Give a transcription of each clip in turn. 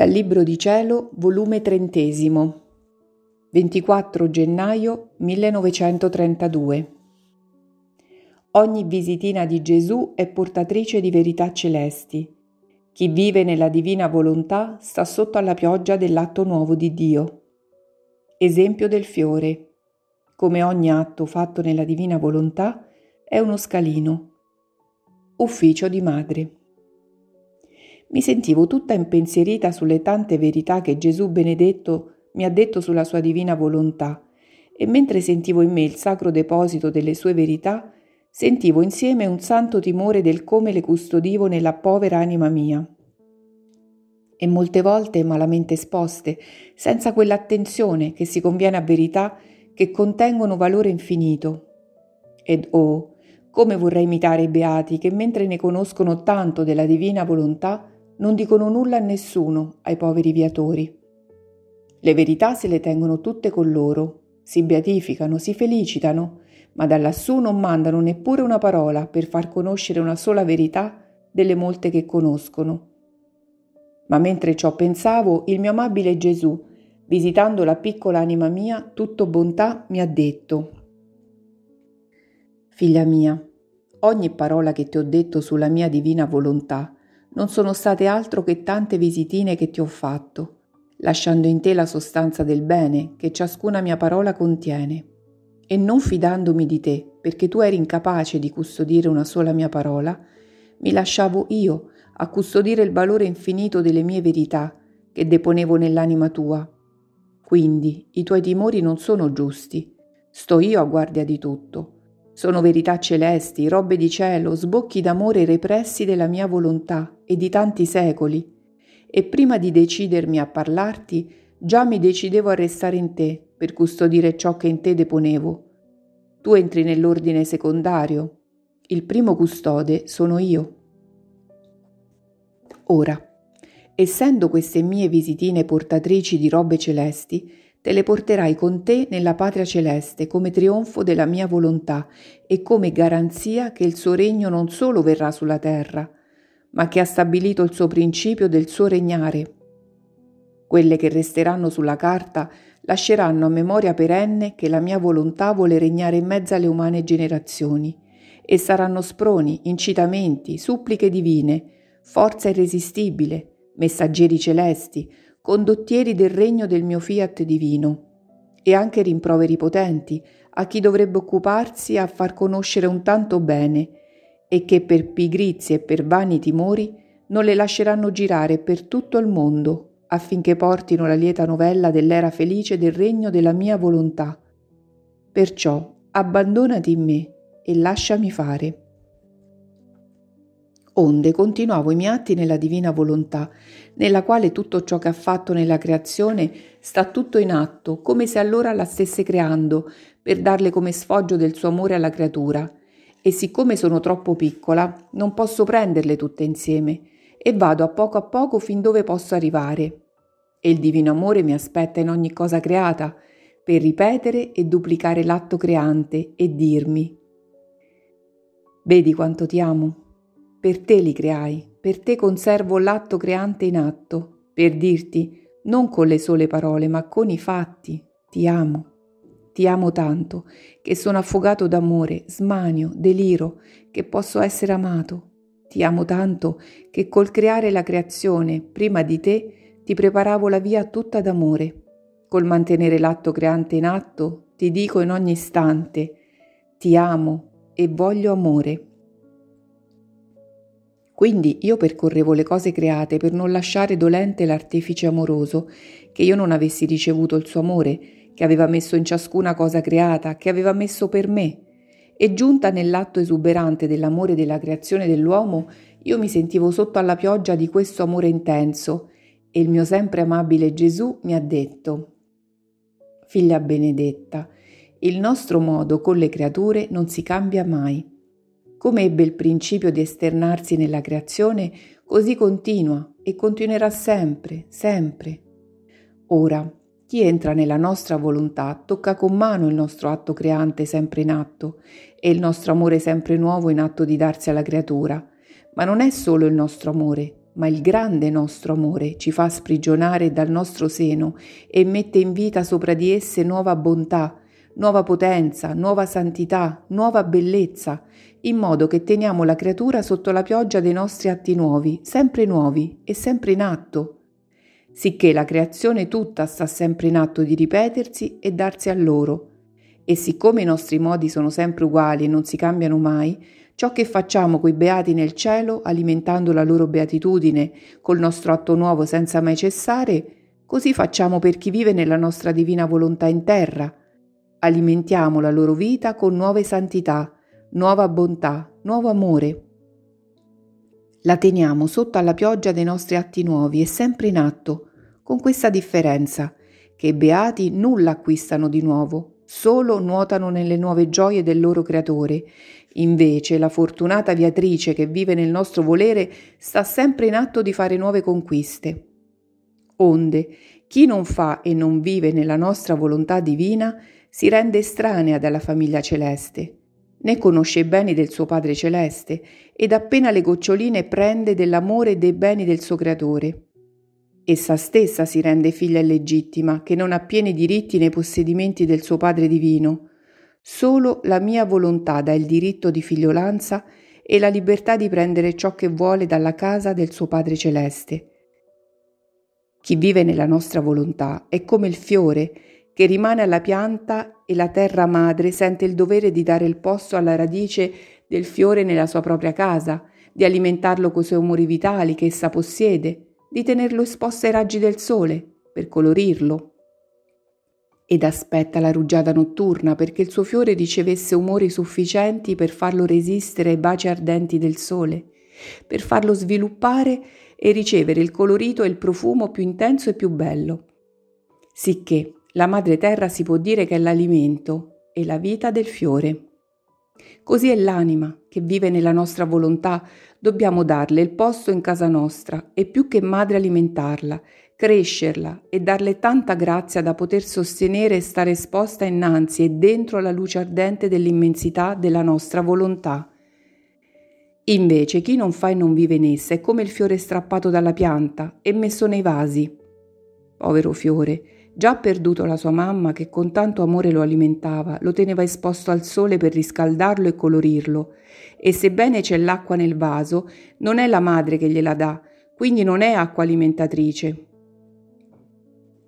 Dal Libro di Cielo, volume trentesimo, 24 gennaio 1932. Ogni visitina di Gesù è portatrice di verità celesti. Chi vive nella divina volontà sta sotto alla pioggia dell'atto nuovo di Dio. Esempio del fiore. Come ogni atto fatto nella divina volontà è uno scalino. Ufficio di madre mi sentivo tutta impensierita sulle tante verità che Gesù benedetto mi ha detto sulla sua divina volontà e mentre sentivo in me il sacro deposito delle sue verità, sentivo insieme un santo timore del come le custodivo nella povera anima mia. E molte volte malamente esposte, senza quell'attenzione che si conviene a verità che contengono valore infinito. Ed oh, come vorrei imitare i beati che mentre ne conoscono tanto della divina volontà, non dicono nulla a nessuno, ai poveri viatori. Le verità se le tengono tutte con loro, si beatificano, si felicitano, ma da lassù non mandano neppure una parola per far conoscere una sola verità delle molte che conoscono. Ma mentre ciò pensavo, il mio amabile Gesù, visitando la piccola anima mia, tutto bontà, mi ha detto, Figlia mia, ogni parola che ti ho detto sulla mia divina volontà, non sono state altro che tante visitine che ti ho fatto, lasciando in te la sostanza del bene che ciascuna mia parola contiene. E non fidandomi di te, perché tu eri incapace di custodire una sola mia parola, mi lasciavo io a custodire il valore infinito delle mie verità che deponevo nell'anima tua. Quindi i tuoi timori non sono giusti, sto io a guardia di tutto sono verità celesti, robe di cielo, sbocchi d'amore repressi della mia volontà e di tanti secoli. E prima di decidermi a parlarti, già mi decidevo a restare in te per custodire ciò che in te deponevo. Tu entri nell'ordine secondario. Il primo custode sono io. Ora, essendo queste mie visitine portatrici di robe celesti, te le porterai con te nella patria celeste come trionfo della mia volontà e come garanzia che il suo regno non solo verrà sulla terra, ma che ha stabilito il suo principio del suo regnare. Quelle che resteranno sulla carta lasceranno a memoria perenne che la mia volontà vuole regnare in mezzo alle umane generazioni e saranno sproni, incitamenti, suppliche divine, forza irresistibile, messaggeri celesti, condottieri del regno del mio fiat divino, e anche rimproveri potenti a chi dovrebbe occuparsi a far conoscere un tanto bene, e che per pigrizi e per vani timori non le lasceranno girare per tutto il mondo affinché portino la lieta novella dell'era felice del regno della mia volontà. Perciò abbandonati in me e lasciami fare. Onde continuavo i miei atti nella divina volontà, nella quale tutto ciò che ha fatto nella creazione sta tutto in atto, come se allora la stesse creando, per darle come sfoggio del suo amore alla creatura. E siccome sono troppo piccola, non posso prenderle tutte insieme, e vado a poco a poco fin dove posso arrivare. E il divino amore mi aspetta in ogni cosa creata, per ripetere e duplicare l'atto creante e dirmi Vedi quanto ti amo. Per te li creai, per te conservo l'atto creante in atto, per dirti, non con le sole parole, ma con i fatti, ti amo. Ti amo tanto, che sono affogato d'amore, smanio, deliro, che posso essere amato. Ti amo tanto, che col creare la creazione, prima di te, ti preparavo la via tutta d'amore. Col mantenere l'atto creante in atto, ti dico in ogni istante, ti amo e voglio amore. Quindi io percorrevo le cose create per non lasciare dolente l'artefice amoroso, che io non avessi ricevuto il suo amore, che aveva messo in ciascuna cosa creata, che aveva messo per me. E giunta nell'atto esuberante dell'amore della creazione dell'uomo, io mi sentivo sotto alla pioggia di questo amore intenso, e il mio sempre amabile Gesù mi ha detto, Figlia benedetta, il nostro modo con le creature non si cambia mai. Come ebbe il principio di esternarsi nella creazione, così continua e continuerà sempre, sempre. Ora, chi entra nella nostra volontà tocca con mano il nostro atto creante sempre in atto e il nostro amore sempre nuovo in atto di darsi alla creatura. Ma non è solo il nostro amore, ma il grande nostro amore ci fa sprigionare dal nostro seno e mette in vita sopra di esse nuova bontà, nuova potenza, nuova santità, nuova bellezza, in modo che teniamo la creatura sotto la pioggia dei nostri atti nuovi, sempre nuovi e sempre in atto, sicché la creazione tutta sta sempre in atto di ripetersi e darsi a loro. E siccome i nostri modi sono sempre uguali e non si cambiano mai, ciò che facciamo coi beati nel cielo, alimentando la loro beatitudine col nostro atto nuovo senza mai cessare, così facciamo per chi vive nella nostra divina volontà in terra. Alimentiamo la loro vita con nuove santità, nuova bontà, nuovo amore. La teniamo sotto alla pioggia dei nostri atti nuovi e sempre in atto, con questa differenza, che i beati nulla acquistano di nuovo, solo nuotano nelle nuove gioie del loro creatore. Invece la fortunata viatrice che vive nel nostro volere sta sempre in atto di fare nuove conquiste. Onde, chi non fa e non vive nella nostra volontà divina si rende estranea dalla famiglia celeste né conosce i beni del suo Padre Celeste, ed appena le goccioline prende dell'amore e dei beni del suo Creatore. Essa stessa si rende figlia illegittima, che non ha pieni diritti nei possedimenti del suo Padre Divino. Solo la mia volontà dà il diritto di figliolanza e la libertà di prendere ciò che vuole dalla casa del suo Padre Celeste. Chi vive nella nostra volontà è come il fiore che rimane alla pianta e la terra madre sente il dovere di dare il posto alla radice del fiore nella sua propria casa, di alimentarlo coi suoi umori vitali che essa possiede, di tenerlo esposto ai raggi del sole per colorirlo. Ed aspetta la rugiada notturna perché il suo fiore ricevesse umori sufficienti per farlo resistere ai baci ardenti del sole, per farlo sviluppare e ricevere il colorito e il profumo più intenso e più bello. Sicché la madre terra si può dire che è l'alimento e la vita del fiore. Così è l'anima che vive nella nostra volontà, dobbiamo darle il posto in casa nostra e più che madre alimentarla, crescerla e darle tanta grazia da poter sostenere e stare esposta innanzi e dentro la luce ardente dell'immensità della nostra volontà. Invece chi non fa e non vive in essa è come il fiore strappato dalla pianta e messo nei vasi. Povero fiore, Già perduto la sua mamma che con tanto amore lo alimentava, lo teneva esposto al sole per riscaldarlo e colorirlo, e sebbene c'è l'acqua nel vaso, non è la madre che gliela dà, quindi non è acqua alimentatrice.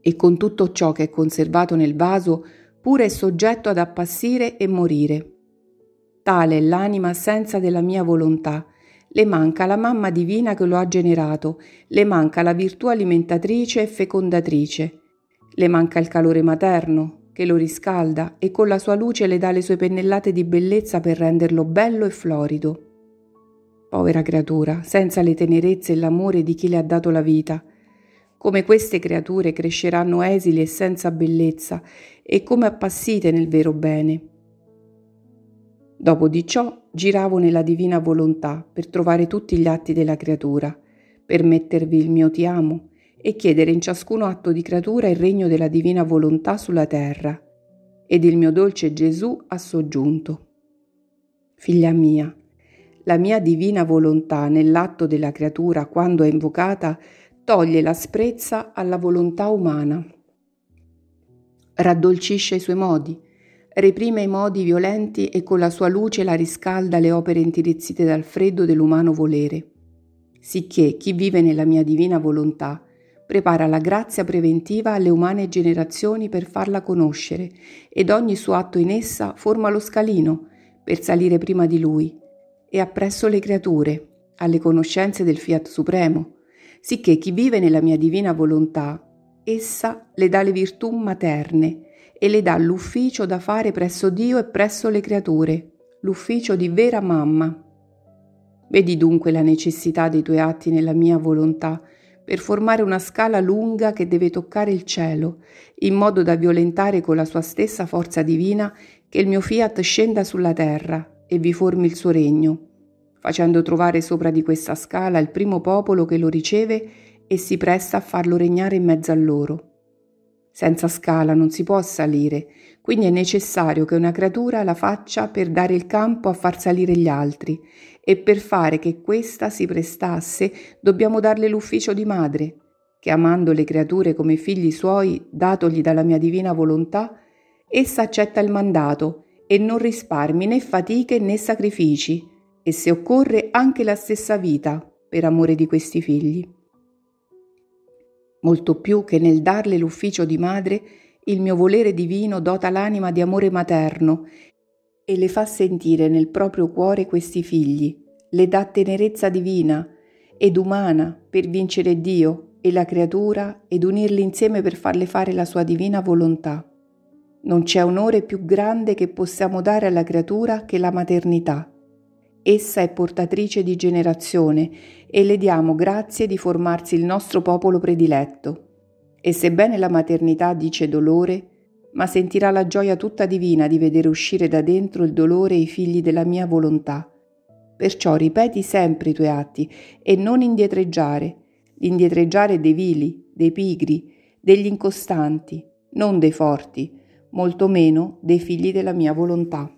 E con tutto ciò che è conservato nel vaso, pure è soggetto ad appassire e morire. Tale è l'anima senza della mia volontà, le manca la mamma divina che lo ha generato, le manca la virtù alimentatrice e fecondatrice. Le manca il calore materno, che lo riscalda e con la sua luce le dà le sue pennellate di bellezza per renderlo bello e florido. Povera creatura, senza le tenerezze e l'amore di chi le ha dato la vita. Come queste creature cresceranno esili e senza bellezza e come appassite nel vero bene. Dopo di ciò giravo nella divina volontà per trovare tutti gli atti della creatura, per mettervi il mio ti amo e chiedere in ciascuno atto di creatura il regno della divina volontà sulla terra. Ed il mio dolce Gesù ha soggiunto. Figlia mia, la mia divina volontà nell'atto della creatura, quando è invocata, toglie l'asprezza alla volontà umana. Raddolcisce i suoi modi, reprime i modi violenti e con la sua luce la riscalda le opere intirizzite dal freddo dell'umano volere. Sicché chi vive nella mia divina volontà prepara la grazia preventiva alle umane generazioni per farla conoscere ed ogni suo atto in essa forma lo scalino per salire prima di lui e appresso le creature, alle conoscenze del Fiat Supremo, sicché chi vive nella mia divina volontà, essa le dà le virtù materne e le dà l'ufficio da fare presso Dio e presso le creature, l'ufficio di vera mamma. Vedi dunque la necessità dei tuoi atti nella mia volontà, per formare una scala lunga che deve toccare il cielo, in modo da violentare con la sua stessa forza divina che il mio fiat scenda sulla terra e vi formi il suo regno, facendo trovare sopra di questa scala il primo popolo che lo riceve e si presta a farlo regnare in mezzo a loro. Senza scala non si può salire, quindi è necessario che una creatura la faccia per dare il campo a far salire gli altri, e per fare che questa si prestasse dobbiamo darle l'ufficio di madre, che amando le creature come figli suoi, datogli dalla mia divina volontà, essa accetta il mandato e non risparmi né fatiche né sacrifici, e se occorre anche la stessa vita per amore di questi figli. Molto più che nel darle l'ufficio di madre, il mio volere divino dota l'anima di amore materno e le fa sentire nel proprio cuore questi figli, le dà tenerezza divina ed umana per vincere Dio e la creatura ed unirli insieme per farle fare la sua divina volontà. Non c'è onore più grande che possiamo dare alla creatura che la maternità. Essa è portatrice di generazione e le diamo grazie di formarsi il nostro popolo prediletto. E sebbene la maternità dice dolore, ma sentirà la gioia tutta divina di vedere uscire da dentro il dolore i figli della mia volontà. Perciò ripeti sempre i tuoi atti e non indietreggiare, l'indietreggiare dei vili, dei pigri, degli incostanti, non dei forti, molto meno dei figli della mia volontà.